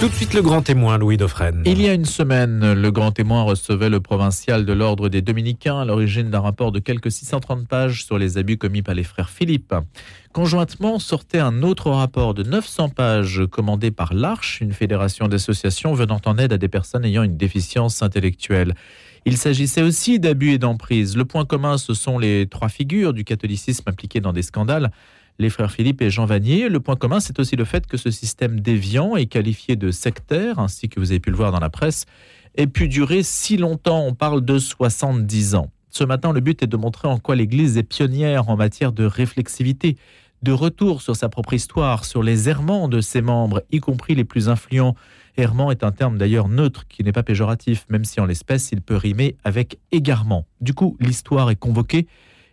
Tout de suite le grand témoin, Louis Dauphren. Il y a une semaine, le grand témoin recevait le provincial de l'ordre des Dominicains à l'origine d'un rapport de quelques 630 pages sur les abus commis par les frères Philippe. Conjointement sortait un autre rapport de 900 pages commandé par l'Arche, une fédération d'associations venant en aide à des personnes ayant une déficience intellectuelle. Il s'agissait aussi d'abus et d'emprise. Le point commun, ce sont les trois figures du catholicisme impliquées dans des scandales les frères Philippe et Jean Vanier. Le point commun, c'est aussi le fait que ce système déviant est qualifié de sectaire, ainsi que vous avez pu le voir dans la presse, ait pu durer si longtemps. On parle de 70 ans. Ce matin, le but est de montrer en quoi l'Église est pionnière en matière de réflexivité, de retour sur sa propre histoire, sur les errements de ses membres, y compris les plus influents. Errement est un terme d'ailleurs neutre qui n'est pas péjoratif, même si en l'espèce il peut rimer avec égarement. Du coup, l'histoire est convoquée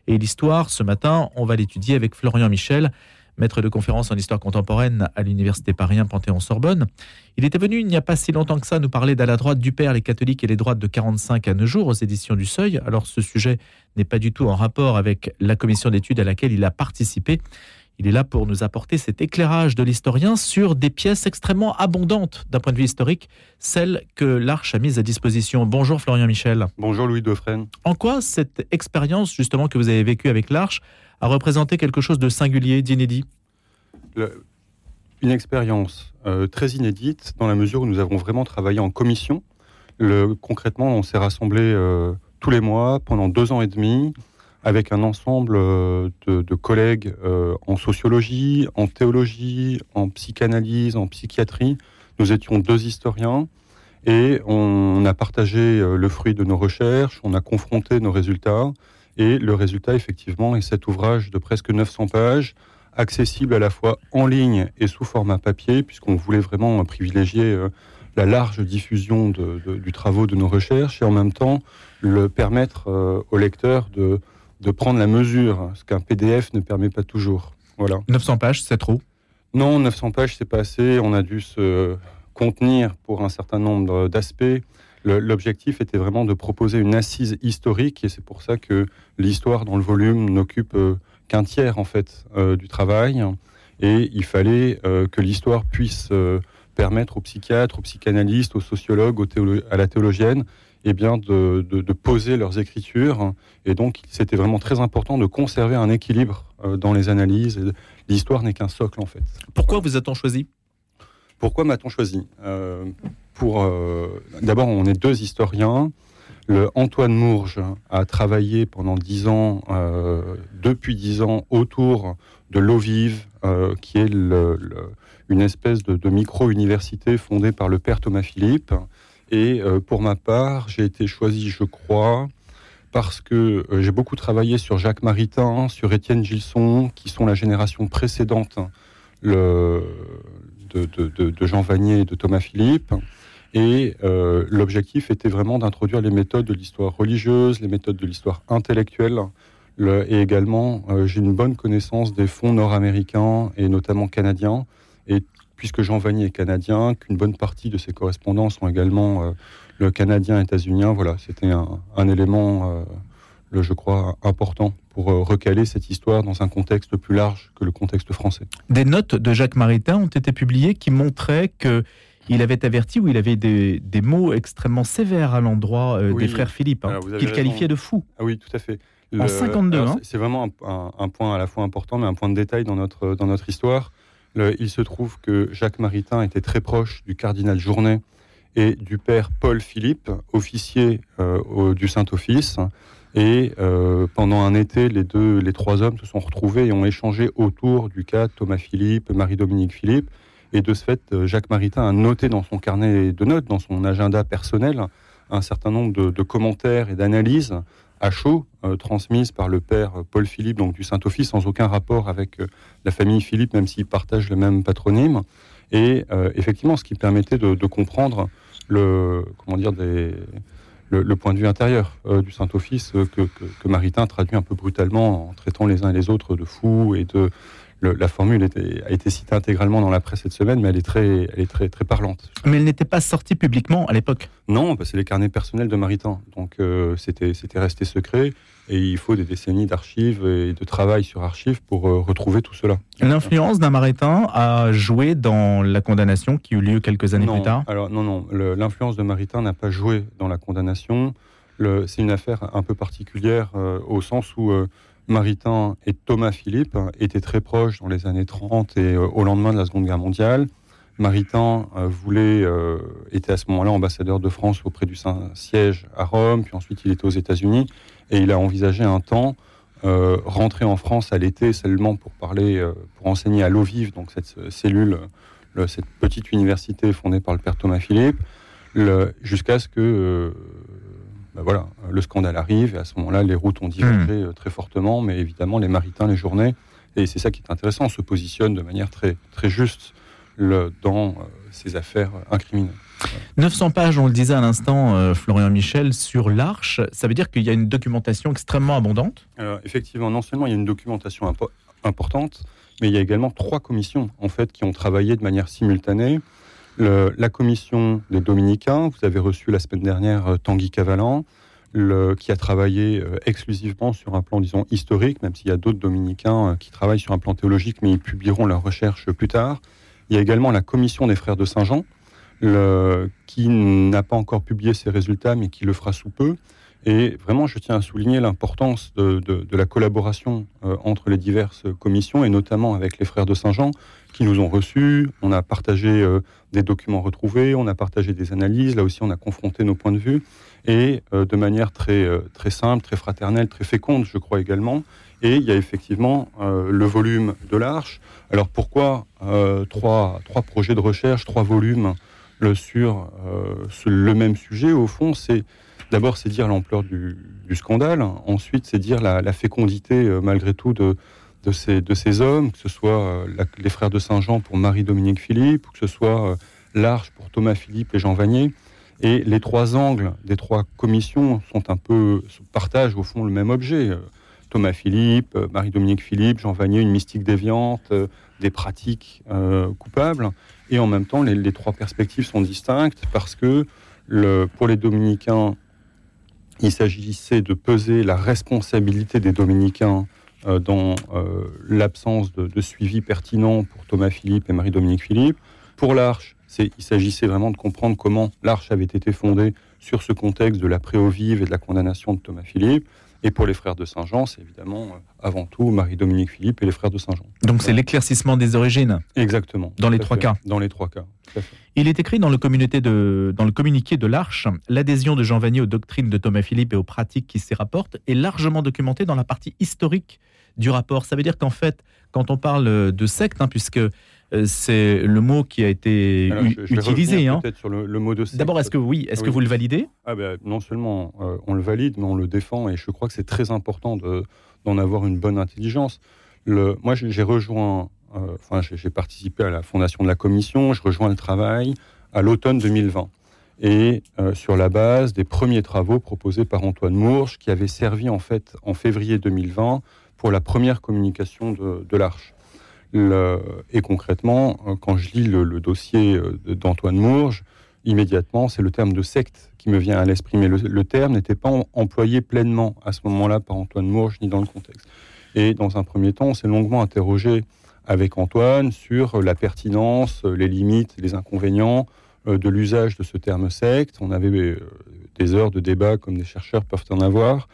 et l'histoire, ce matin, on va l'étudier avec Florian Michel, maître de conférence en histoire contemporaine à l'Université Paris Panthéon-Sorbonne. Il était venu il n'y a pas si longtemps que ça nous parler d'à la droite du Père, les catholiques et les droites de 45 à nos jours aux éditions du Seuil. Alors ce sujet n'est pas du tout en rapport avec la commission d'études à laquelle il a participé. Il est là pour nous apporter cet éclairage de l'historien sur des pièces extrêmement abondantes d'un point de vue historique, celles que l'Arche a mises à disposition. Bonjour Florian Michel. Bonjour Louis Dauphren. En quoi cette expérience justement que vous avez vécue avec l'Arche a représenté quelque chose de singulier, d'inédit? Une expérience euh, très inédite dans la mesure où nous avons vraiment travaillé en commission. Le, concrètement, on s'est rassemblés euh, tous les mois pendant deux ans et demi avec un ensemble euh, de, collègues euh, en sociologie, en théologie, en psychanalyse, en psychiatrie. Nous étions deux historiens et on a partagé euh, le fruit de nos recherches, on a confronté nos résultats et le résultat effectivement est cet ouvrage de presque 900 pages accessible à la fois en ligne et sous format papier puisqu'on voulait vraiment privilégier la large diffusion du travaux de nos recherches et en même temps le permettre aux lecteurs de de prendre la mesure, ce qu'un PDF ne permet pas toujours. Voilà. 900 pages, c'est trop? Non, 900 pages, c'est pas assez. On a dû se contenir pour un certain nombre d'aspects. L'objectif était vraiment de proposer une assise historique et c'est pour ça que l'histoire dans le volume n'occupe euh, qu'un tiers en fait euh, du travail et il fallait euh, que l'histoire puisse permettre aux psychiatres, aux psychanalystes, aux sociologues, à la théologienne eh bien, de, poser leurs écritures. Et donc, c'était vraiment très important de conserver un équilibre euh, dans les analyses. L'histoire n'est qu'un socle, en fait. Pourquoi vous a-t-on choisi? Pourquoi m'a-t-on choisi? Euh, Pour euh, D'abord, on est deux historiens. Le Antoine Mourge a travaillé pendant dix ans, depuis dix ans, autour de l'eau vive, qui est une espèce de, de micro-université fondée par le père Thomas Philippe. Et euh, pour ma part, j'ai été choisi, je crois, parce que euh, j'ai beaucoup travaillé sur Jacques Maritain, sur Étienne Gilson, qui sont la génération précédente le, de, Jean Vanier et de Thomas Philippe. Et euh, l'objectif était vraiment d'introduire les méthodes de l'histoire religieuse, les méthodes de l'histoire intellectuelle. et également, j'ai une bonne connaissance des fonds nord-américains et notamment canadiens. Et puisque Jean Vanier est canadien, qu'une bonne partie de ses correspondants sont également euh, le canadien états-unien. Voilà, c'était un, élément, euh, le, je crois, important pour euh, recaler cette histoire dans un contexte plus large que le contexte français. Des notes de Jacques Maritain ont été publiées qui montraient que il avait averti ou il avait des, mots extrêmement sévères à l'endroit des frères Philippe, hein, qu'il qualifiait de fous. Ah oui, tout à fait. en 52, hein. C'est vraiment un, un, point à la fois important, mais un point de détail dans notre, dans notre histoire il se trouve que Jacques Maritain était très proche du cardinal Journet et du père Paul Philippe, officier euh, du Saint-Office. Et euh, pendant un été, les deux, les trois hommes se sont retrouvés et ont échangé autour du cas Thomas Philippe, Marie-Dominique Philippe. Et de ce fait, euh, Jacques Maritain a noté dans son carnet de notes, dans son agenda personnel, un certain nombre de commentaires et d'analyses à chaud, euh, transmise par le père Paul Philippe, donc du Saint-Office, sans aucun rapport avec euh, la famille Philippe, même s'ils partagent le même patronyme. Et euh, effectivement, ce qui permettait de, comprendre le, comment dire, le, point de vue intérieur du Saint-Office que, que, Maritain traduit un peu brutalement en traitant les uns et les autres de fous et de la formule a été citée intégralement dans la presse cette semaine, mais elle est très, elle est très, très parlante. Mais elle n'était pas sortie publiquement à l'époque Non, c'est les carnets personnels de Maritain. Donc euh, c'était resté secret. Et il faut des décennies d'archives et de travail sur archives pour euh, retrouver tout cela. L'influence d'un Maritain a joué dans la condamnation qui eut lieu quelques années plus tard Alors non, non. L'influence de Maritain n'a pas joué dans la condamnation. C'est une affaire un peu particulière euh, au sens où Maritain et Thomas Philippe étaient très proches dans les années 30 et euh, au lendemain de la Seconde Guerre mondiale. Maritain euh, voulait, euh, était à ce moment-là ambassadeur de France auprès du Saint-Siège à Rome, puis ensuite il était aux États-Unis, et il a envisagé un temps rentrer en France à l'été seulement pour parler, pour enseigner à l'eau vive, donc cette cellule, cette petite université fondée par le père Thomas Philippe, jusqu'à ce que ben voilà, le scandale arrive et à ce moment-là, les routes ont divergé hmm. euh, très fortement, mais évidemment, les maritains, les journées, et c'est ça qui est intéressant, on se positionne de manière très, très juste le, dans euh, ces affaires incriminées. 900 pages, on le disait à l'instant, euh, Florian Michel, sur l'Arche. Ça veut dire qu'il y a une documentation extrêmement abondante? Alors, Effectivement, non seulement il y a une documentation importante, mais il y a également trois commissions en fait qui ont travaillé de manière simultanée la commission des Dominicains, vous avez reçu la semaine dernière euh, Tanguy Cavalan, qui a travaillé euh, exclusivement sur un plan, disons, historique, même s'il y a d'autres dominicains euh, qui travaillent sur un plan théologique, mais ils publieront leurs recherches plus tard. Il y a également la commission des frères de Saint-Jean, qui n'a pas encore publié ses résultats, mais qui le fera sous peu. Et vraiment, je tiens à souligner l'importance de, la collaboration entre les diverses commissions, et notamment avec les frères de Saint-Jean, qui nous ont reçus. On a partagé euh, des documents retrouvés, on a partagé des analyses. Là aussi, on a confronté nos points de vue et euh, de manière très, euh, très simple, très fraternelle, très féconde, je crois également. Et il y a effectivement le volume de l'Arche. Alors pourquoi trois, trois projets de recherche, trois volumes sur, le même sujet Au fond, c'est d'abord c'est dire l'ampleur du, scandale. Ensuite, c'est dire la, fécondité malgré tout de, ces, hommes, que ce soit euh, les frères de Saint-Jean pour Marie-Dominique Philippe, ou que ce soit euh, l'Arche pour Thomas Philippe et Jean Vanier. Et les trois angles des trois commissions sont un peu, partagent au fond le même objet. Euh, Thomas Philippe, Marie-Dominique Philippe, Jean Vanier, une mystique déviante, des pratiques coupables. Et en même temps, les, trois perspectives sont distinctes parce que pour les dominicains, il s'agissait de peser la responsabilité des dominicains euh, dans euh, l'absence de, suivi pertinent pour Thomas Philippe et Marie-Dominique Philippe. Pour l'Arche, il s'agissait vraiment de comprendre comment l'Arche avait été fondée sur ce contexte de la préovive et de la condamnation de Thomas Philippe. Et pour les frères de Saint-Jean, c'est évidemment euh, avant tout Marie-Dominique Philippe et les frères de Saint-Jean. Donc c'est l'éclaircissement des origines Exactement. Dans les trois cas Dans les trois cas. Il est écrit dans le, de, dans le communiqué de l'Arche, l'adhésion de Jean Vanier aux doctrines de Thomas Philippe et aux pratiques qui s'y rapportent est largement documentée dans la partie historique du rapport. Ça veut dire qu'en fait, quand on parle de secte, hein, puisque c'est le mot qui a été utilisé. Hein. Peut-être sur le, mot de. D'abord, est-ce que oui, est-ce que vous le validez? Ah ben, Non seulement euh, on le valide, mais on le défend, et je crois que c'est très important d'en avoir une bonne intelligence. Le, moi, j'ai rejoint, euh, enfin, j'ai participé à la fondation de la commission, je rejoins le travail à l'automne 2020 et sur la base des premiers travaux proposés par Antoine Mourge, qui avait servi en fait en février 2020 pour la première communication de, l'Arche. Et concrètement, euh, quand je lis le, dossier euh, d'Antoine Mourge, immédiatement, c'est le terme de secte qui me vient à l'esprit. Mais le, terme n'était pas employé pleinement à ce moment-là par Antoine Mourge, ni dans le contexte. Et dans un premier temps, on s'est longuement interrogé avec Antoine sur la pertinence, les limites, les inconvénients euh, de l'usage de ce terme secte. On avait des heures de débat comme des chercheurs peuvent en avoir.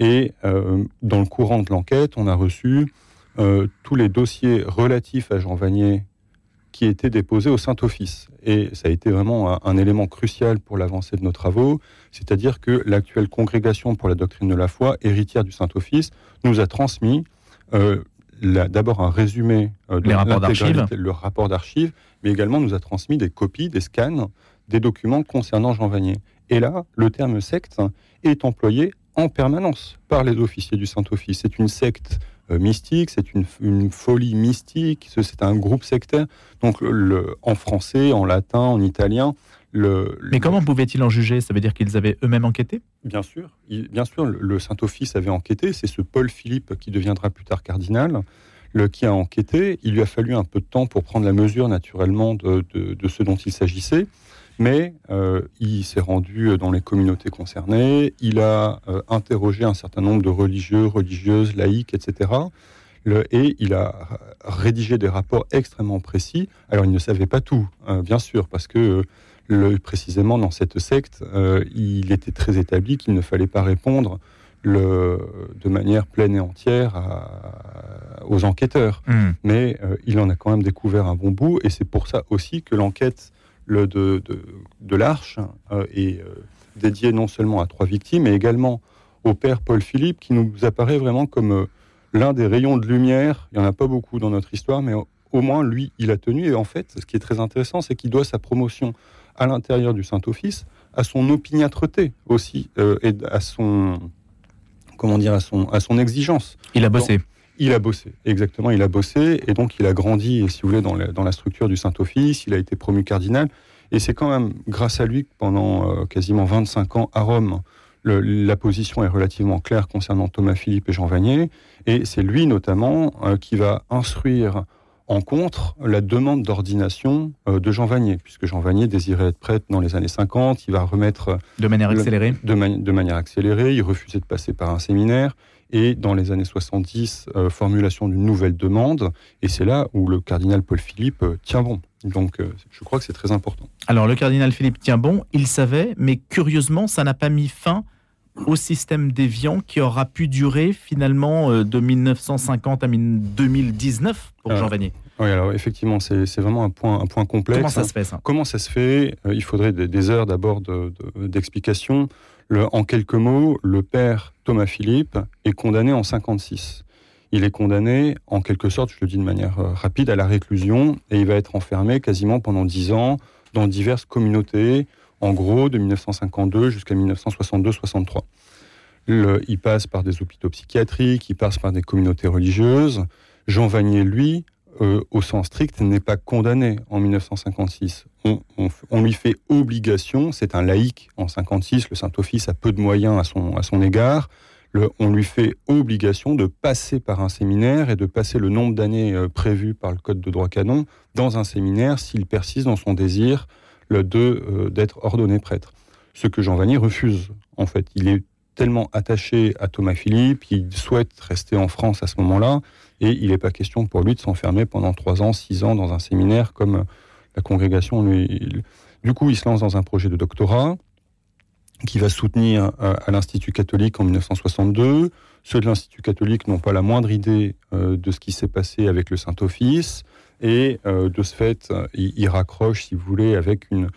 Et dans le courant de l'enquête, on a reçu tous les dossiers relatifs à Jean Vanier qui étaient déposés au Saint-Office. Et ça a été vraiment un, élément crucial pour l'avancée de nos travaux, c'est-à-dire que l'actuelle congrégation pour la doctrine de la foi, héritière du Saint-Office, nous a transmis euh, d'abord un résumé de le rapport d'archives, mais également nous a transmis des copies, des scans des documents concernant Jean Vanier. Et là, le terme secte est employé en permanence par les officiers du Saint-Office. C'est une secte euh, mystique, c'est une, folie mystique, c'est un groupe sectaire. Donc le, en français, en latin, en italien. Le, Mais comment pouvaient-ils en juger? Ça veut dire qu'ils avaient eux-mêmes enquêté? Bien sûr, bien sûr, le, Saint-Office avait enquêté. C'est ce Paul Philippe qui deviendra plus tard cardinal. le, qui a enquêté. Il lui a fallu un peu de temps pour prendre la mesure naturellement de, ce dont il s'agissait, mais euh, il s'est rendu dans les communautés concernées, il a euh, interrogé un certain nombre de religieux, religieuses, laïcs, etc. Le, et il a rédigé des rapports extrêmement précis. Alors il ne savait pas tout, hein, bien sûr, parce que le, précisément dans cette secte, il était très établi qu'il ne fallait pas répondre le, de manière pleine et entière aux enquêteurs. Hmm. Mais euh, il en a quand même découvert un bon bout, et c'est pour ça aussi que l'enquête de, de, de l'Arche euh, est euh, dédiée non seulement à trois victimes, mais également au père Paul Philippe, qui nous apparaît vraiment comme l'un des rayons de lumière. Il n'y en a pas beaucoup dans notre histoire, mais au moins lui, il a tenu. Et en fait, ce qui est très intéressant, c'est qu'il doit sa promotion à l'intérieur du Saint-Office à son opiniâtreté aussi, et à son comment dire, à son, à son exigence. Il a bossé. Il a bossé, exactement, il a bossé, et donc il a grandi, si vous voulez, dans la, dans la structure du Saint-Office, il a été promu cardinal, et c'est quand même grâce à lui que pendant euh, quasiment 25 ans à Rome, la position est relativement claire concernant Thomas Philippe et Jean Vanier, et c'est lui notamment euh, qui va instruire en contre la demande d'ordination euh, de Jean Vanier, puisque Jean Vanier désirait être prêtre dans les années 50, il va remettre... De manière accélérée. de, manière accélérée, il refusait de passer par un séminaire, et dans les années 70, euh, formulation d'une nouvelle demande, et c'est là où le cardinal Paul Philippe euh, tient bon. Donc je crois que c'est très important. Alors le cardinal Philippe tient bon, il savait, mais curieusement, ça n'a pas mis fin au système déviant qui aura pu durer finalement euh, de 1950 à 2019 pour Jean Vanier oui, alors effectivement, c'est vraiment un point, un point complexe. Comment ça se fait ça? Comment ça se fait? Euh, Il faudrait des, heures d'abord d'explication. En quelques mots, le père Thomas Philippe est condamné en 56. Il est condamné, en quelque sorte, je le dis de manière euh, rapide, à la réclusion et il va être enfermé quasiment pendant dix ans dans diverses communautés en gros de 1952 jusqu'à 1962-63. Il passe par des hôpitaux psychiatriques, il passe par des communautés religieuses. Jean Vanier, lui, euh, au sens strict, n'est pas condamné en 1956. On, lui fait obligation, c'est un laïc en 56, le Saint-Office a peu de moyens à son, à son égard, on lui fait obligation de passer par un séminaire et de passer le nombre d'années euh, prévues par le Code de droit canon dans un séminaire s'il persiste dans son désir euh, d'être ordonné prêtre. Ce que Jean Vanier refuse, en fait. Il est tellement attaché à Thomas Philippe, il souhaite rester en France à ce moment-là, et il n'est pas question pour lui de s'enfermer pendant trois ans, six ans dans un séminaire comme euh, la congrégation lui. Du coup, il se lance dans un projet de doctorat qui va soutenir euh, à l'Institut catholique en 1962. Ceux de l'Institut catholique n'ont pas la moindre idée de ce qui s'est passé avec le Saint-Office. Et euh, de ce fait, il, raccroche, si vous voulez, avec une,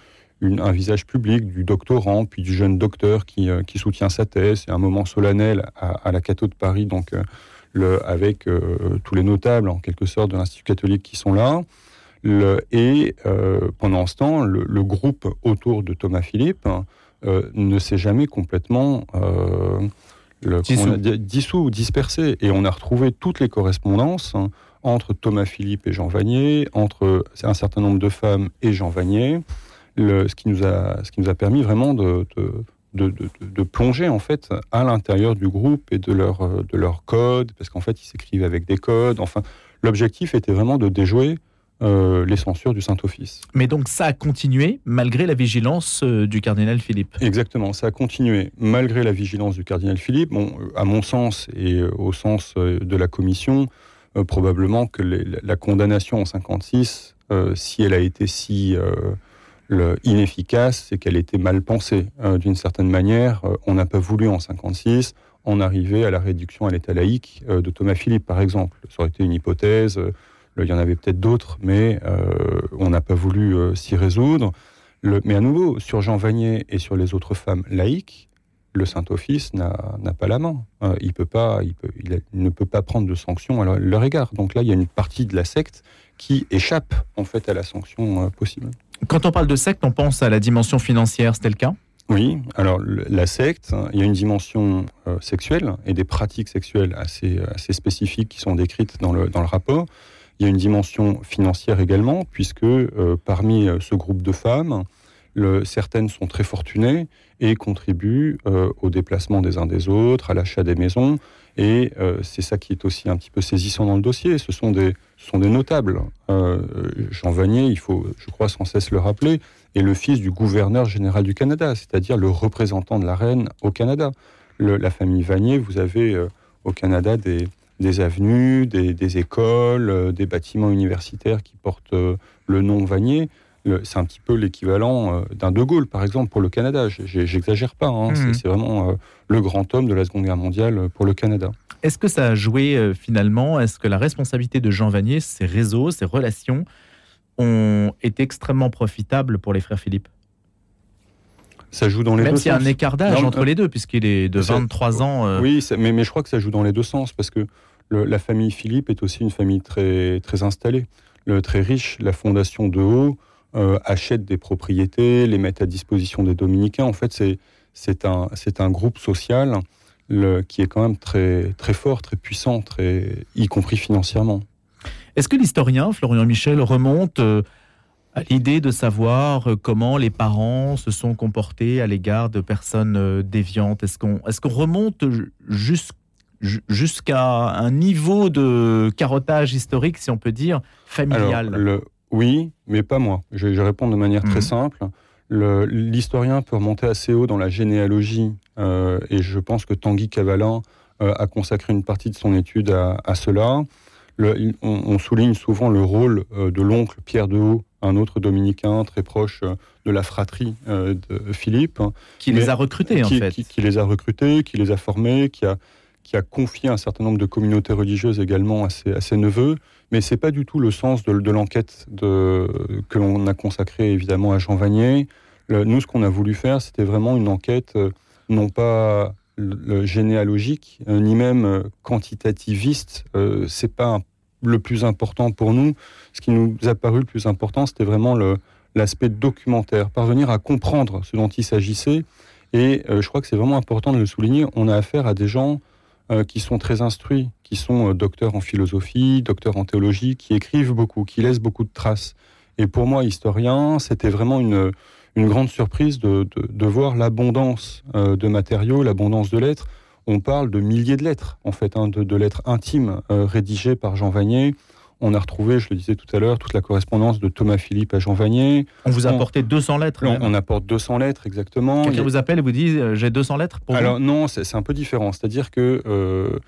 un visage public du doctorant, puis du jeune docteur qui, euh, qui soutient sa thèse. C'est un moment solennel à, la Cato de Paris, donc euh, le, avec tous les notables, en quelque sorte, de l'Institut catholique qui sont là. Le, et pendant ce temps, le, groupe autour de Thomas Philippe ne s'est jamais complètement le, dissous. ou dispersé. Et on a retrouvé toutes les correspondances hein, entre Thomas Philippe et Jean Vanier, entre un certain nombre de femmes et Jean Vanier, le, ce, qui nous a, ce qui nous a permis vraiment de, de, de, plonger en fait à l'intérieur du groupe et de leur, de leur code, parce qu'en fait ils s'écrivaient avec des codes. Enfin, l'objectif était vraiment de déjouer euh, les censures du Saint-Office. Mais donc ça a continué malgré la vigilance euh, du cardinal Philippe Exactement, ça a continué malgré la vigilance du cardinal Philippe. Bon, à mon sens et au sens de la commission, euh, probablement que la condamnation en 56, euh, si elle a été si euh, inefficace, c'est qu'elle était mal pensée. D'une certaine manière, on n'a pas voulu en 56 en arriver à la réduction à l'état laïque de Thomas Philippe, par exemple. Ça aurait été une hypothèse. il y en avait peut-être d'autres, mais on n'a pas voulu s'y résoudre. mais à nouveau, sur Jean Vanier et sur les autres femmes laïques, le Saint-Office n'a pas la main. Euh, il, peut pas, il, ne peut pas prendre de sanctions à leur égard. Donc là, il y a une partie de la secte qui échappe en fait à la sanction euh, possible. Quand on parle de secte, on pense à la dimension financière, c'était le cas? Oui, alors la secte, il y a une dimension euh, sexuelle et des pratiques sexuelles assez, assez spécifiques qui sont décrites dans le, dans le rapport. Il y a une dimension financière également, puisque parmi ce groupe de femmes, certaines sont très fortunées et contribuent euh, au déplacement des uns des autres, à l'achat des maisons. Et c'est ça qui est aussi un petit peu saisissant dans le dossier. Ce sont des, sont des notables. Jean Vanier, il faut, je crois, sans cesse le rappeler, est le fils du gouverneur général du Canada, c'est-à-dire le représentant de la reine au Canada. la famille Vanier, vous avez au Canada des, des avenues, des, écoles, euh, des bâtiments universitaires qui portent euh, le nom Vanier. C'est un petit peu l'équivalent euh, d'un De Gaulle, par exemple, pour le Canada. J'exagère pas. Hein. Mmh. C'est vraiment le grand homme de la Seconde Guerre mondiale pour le Canada. Est-ce que ça a joué finalement? Est-ce que la responsabilité de Jean Vanier, ses réseaux, ses relations, ont été extrêmement profitables pour les frères Philippe? Ça joue dans les Même deux sens. Même s'il y a un écart d'âge entre les deux, puisqu'il est de 23 ans. Oui, mais, mais, je crois que ça joue dans les deux sens, parce que la famille Philippe est aussi une famille très, très installée, le, très riche. La fondation de Haut euh, achète des propriétés, les met à disposition des dominicains. En fait, c'est un, un groupe social le, qui est quand même très, très fort, très puissant, très, y compris financièrement. Est-ce que l'historien Florian Michel remonte euh, à l'idée de savoir euh, comment les parents se sont comportés à l'égard de personnes déviantes? Est-ce qu'on est qu'on remonte jusqu'à jusqu'à un niveau de carottage historique, si on peut dire, familial? Oui, mais pas moi. Je vais répondre de manière très mhm. simple. L'historien peut remonter assez haut dans la généalogie, euh, et je pense que Tanguy Cavalin euh, a consacré une partie de son étude à, cela. on, souligne souvent le rôle euh, de l'oncle Pierre de Haut, un autre dominicain très proche de la fratrie de Philippe. Qui les a recrutés, en fait. qui, les a recrutés, qui les a formés, qui a, qui a confié un certain nombre de communautés religieuses également à ses, neveux, mais c'est pas du tout le sens de, l'enquête que l'on a consacrée évidemment à Jean Vanier. nous, ce qu'on a voulu faire, c'était vraiment une enquête euh, non pas généalogique, euh, ni même euh, quantitativiste. c'est pas le plus important pour nous. Ce qui nous a paru le plus important, c'était vraiment l'aspect documentaire, parvenir à comprendre ce dont il s'agissait. Et je crois que c'est vraiment important de le souligner. On a affaire à des gens euh, qui sont très instruits, qui sont euh, docteurs en philosophie, docteurs en théologie, qui écrivent beaucoup, qui laissent beaucoup de traces. Et pour moi, historien, c'était vraiment une, une grande surprise de, de, voir l'abondance euh, de matériaux, l'abondance de lettres. On parle de milliers de lettres, en fait, hein, de, de, lettres intimes rédigées par Jean Vanier, on a retrouvé, je le disais tout à l'heure, toute la correspondance de Thomas Philippe à Jean Vanier. On vous a apporté 200 lettres on, apporte 200 lettres, exactement. Quelqu'un vous appelle et vous dit euh, j'ai 200 lettres pour Alors non, c'est un peu différent. C'est-à-dire que euh,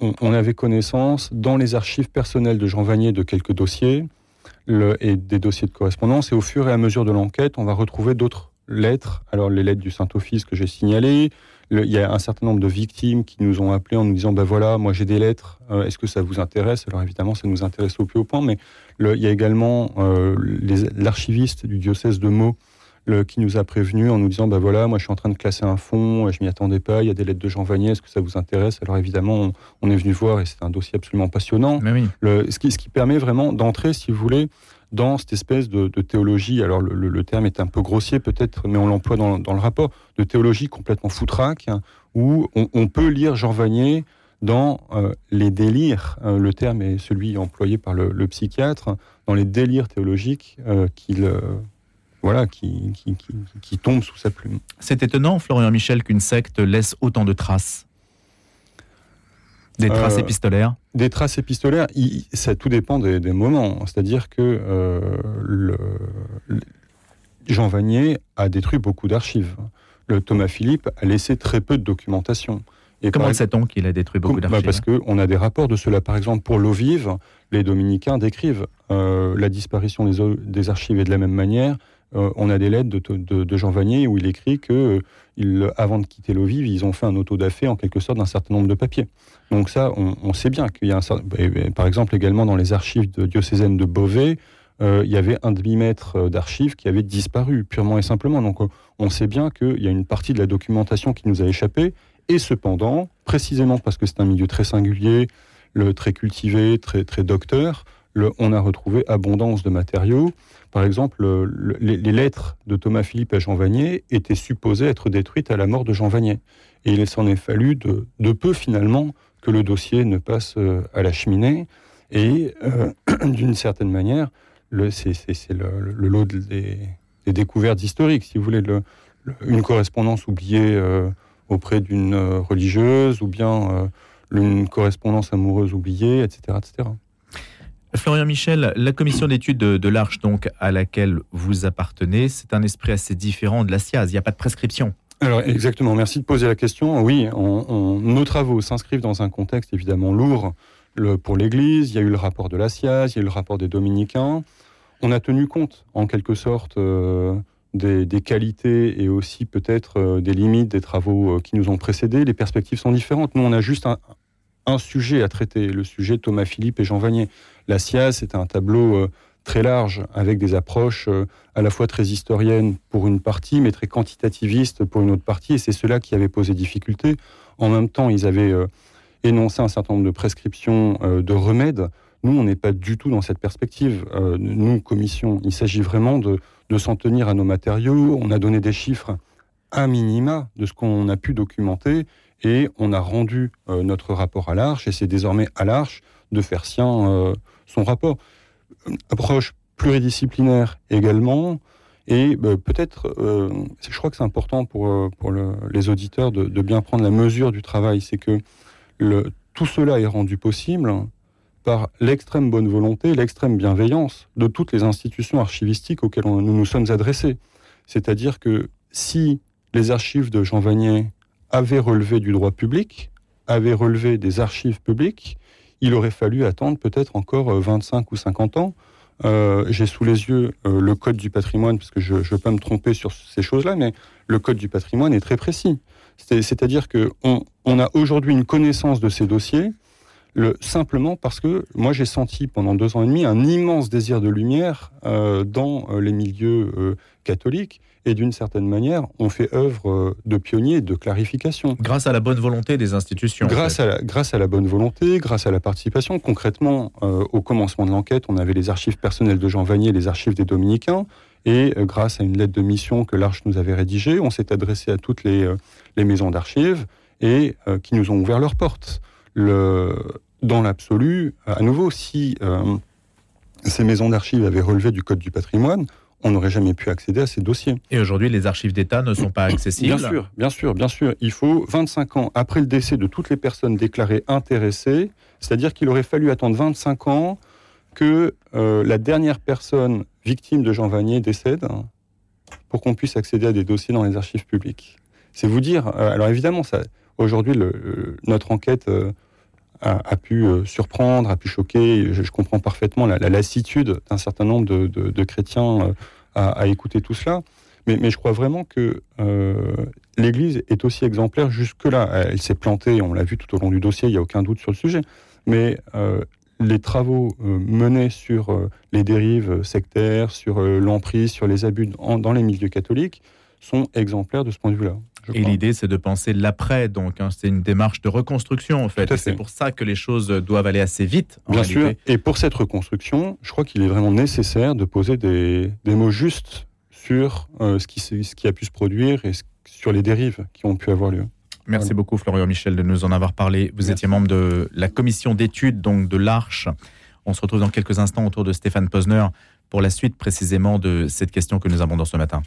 on, avait connaissance dans les archives personnelles de Jean Vanier de quelques dossiers et des dossiers de correspondance. Et au fur et à mesure de l'enquête, on va retrouver d'autres lettres. Alors les lettres du Saint-Office que j'ai signalées, il y a un certain nombre de victimes qui nous ont appelés en nous disant ben voilà, moi j'ai des lettres, euh, est-ce que ça vous intéresse? Alors évidemment, ça nous intéresse au plus haut point, mais il y a également euh, l'archiviste du diocèse de Meaux qui nous a prévenu en nous disant ben voilà, moi je suis en train de classer un fonds, je m'y attendais pas, il y a des lettres de Jean Vanier, est-ce que ça vous intéresse? Alors évidemment, on, est venu voir et c'est un dossier absolument passionnant. ce, qui, ce qui permet vraiment d'entrer, si vous voulez, dans cette espèce de, théologie, alors le, terme est un peu grossier peut-être, mais on l'emploie dans, le rapport, de théologie complètement foutraque, hein, où on, peut lire Jean Vanier dans euh, les délires, euh, le terme est celui employé par le, psychiatre, dans les délires théologiques euh, qu'il voilà, qui, qui, qui, tombent sous sa plume. C'est étonnant, Florian Michel, qu'une secte laisse autant de traces. Des traces épistolaires Des traces épistolaires, ça tout dépend des, moments. C'est-à-dire que euh, le, Jean Vanier a détruit beaucoup d'archives. Le Thomas Philippe a laissé très peu de documentation. Et Comment sait-on qu'il a détruit beaucoup bah, d'archives Parce qu'on a des rapports de cela. Par exemple, pour l'eau vive, les dominicains décrivent euh, la disparition des, des, archives et de la même manière, euh, on a des lettres de, Jean Vanier où il écrit que euh, avant de quitter l'eau vive, ils ont fait un autodafé en quelque sorte d'un certain nombre de papiers. Donc ça, on, sait bien qu'il y a un par exemple également dans les archives de diocésaines de Beauvais, euh, il y avait un demi-mètre d'archives qui avait disparu purement et simplement. Donc on sait bien qu'il y a une partie de la documentation qui nous a échappé. Et cependant, précisément parce que c'est un milieu très singulier, le, très cultivé, très docteur, on a retrouvé abondance de matériaux. Par exemple, les, lettres de Thomas Philippe à Jean Vanier étaient supposées être détruites à la mort de Jean Vanier. Et il s'en est fallu de, peu finalement que le dossier ne passe euh, à la cheminée. Et euh, d'une certaine manière, c'est le, lot des, découvertes historiques, si vous voulez. une correspondance oubliée euh, auprès d'une religieuse ou bien une correspondance amoureuse oubliée, etc. etc. Florian Michel, la commission d'études de, l'Arche donc à laquelle vous appartenez, c'est un esprit assez différent de la SIAZ. Il n'y a pas de prescription. Alors exactement, merci de poser la question. Oui, nos travaux s'inscrivent dans un contexte évidemment lourd pour l'Église. Il y a eu le rapport de la SIAZ, il y a eu le rapport des Dominicains. On a tenu compte, en quelque sorte, euh, des, qualités et aussi peut-être euh, des limites des travaux euh, qui nous ont précédés. Les perspectives sont différentes. Nous, on a juste un, un sujet à traiter, le sujet Thomas Philippe et Jean Vanier. La SIAZ, c'est un tableau euh, très large, avec des approches euh, à la fois très historiennes pour une partie, mais très quantitativistes pour une autre partie, et c'est cela qui avait posé difficulté. En même temps, ils avaient euh, énoncé un certain nombre de prescriptions de remèdes. Nous, on n'est pas du tout dans cette perspective. nous, commission, il s'agit vraiment de, s'en tenir à nos matériaux. On a donné des chiffres à minima de ce qu'on a pu documenter et on a rendu notre rapport à l'Arche, et c'est désormais à l'Arche de faire sien son rapport. Approche pluridisciplinaire également, et euh, peut-être, je crois que c'est important pour, les auditeurs de, bien prendre la mesure du travail, c'est que tout cela est rendu possible par l'extrême bonne volonté, l'extrême bienveillance de toutes les institutions archivistiques auxquelles nous nous sommes adressés. C'est-à-dire que si les archives de Jean Vanier avait relevé du droit public, avait relevé des archives publiques, il aurait fallu attendre peut-être encore 25 euh, ou 50 ans. Euh, j'ai sous les yeux euh, le code du patrimoine, parce que je ne veux pas me tromper sur ces choses-là, mais le code du patrimoine est très précis. C'est-à-dire qu'on on a aujourd'hui une connaissance de ces dossiers, le, simplement parce que moi j'ai senti pendant deux ans et demi un immense désir de lumière dans les milieux catholiques et d'une certaine manière, on fait œuvre euh, de pionnier, de clarification. Grâce à la bonne volonté des institutions. Grâce, à, la, grâce à la bonne volonté, grâce à la participation. Concrètement, euh, au commencement de l'enquête, on avait les archives personnelles de Jean Vanier, les archives des Dominicains, et euh, grâce à une lettre de mission que l'Arche nous avait rédigée, on s'est adressé à toutes les, les maisons d'archives et qui nous ont ouvert leurs portes. Le, dans l'absolu, à nouveau, si ces maisons d'archives avaient relevé du Code du patrimoine, on n'aurait jamais pu accéder à ces dossiers. Et aujourd'hui, les archives d'État ne sont pas accessibles Bien sûr, bien sûr, bien sûr. Il faut 25 ans après le décès de toutes les personnes déclarées intéressées, c'est-à-dire qu'il aurait fallu attendre 25 ans que euh, la dernière personne victime de Jean Vanier décède pour qu'on puisse accéder à des dossiers dans les archives publiques. C'est vous dire, euh, alors évidemment, aujourd'hui, notre enquête... Euh, a, pu euh, surprendre, a pu choquer. Je, comprends parfaitement la, lassitude d'un certain nombre de, chrétiens euh, à, écouter tout cela. Mais, je crois vraiment que euh, l'Église est aussi exemplaire jusque-là. Elle s'est plantée, on l'a vu tout au long du dossier, il n'y a aucun doute sur le sujet. Mais les travaux menés sur les dérives sectaires, sur l'emprise, sur les abus dans les milieux catholiques sont exemplaires de ce point de vue-là. Et l'idée, c'est de penser l'après, donc hein, c'est une démarche de reconstruction en fait. C'est pour ça que les choses doivent aller assez vite. Bien sûr. Et pour cette reconstruction, je crois qu'il est vraiment nécessaire de poser des, mots justes sur euh, ce, qui, ce qui a pu se produire et sur les dérives qui ont pu avoir lieu. Merci beaucoup Florian Michel de nous en avoir parlé. Vous étiez membre de la commission d'études donc de l'Arche. On se retrouve dans quelques instants autour de Stéphane Posner pour la suite précisément de cette question que nous abordons ce matin.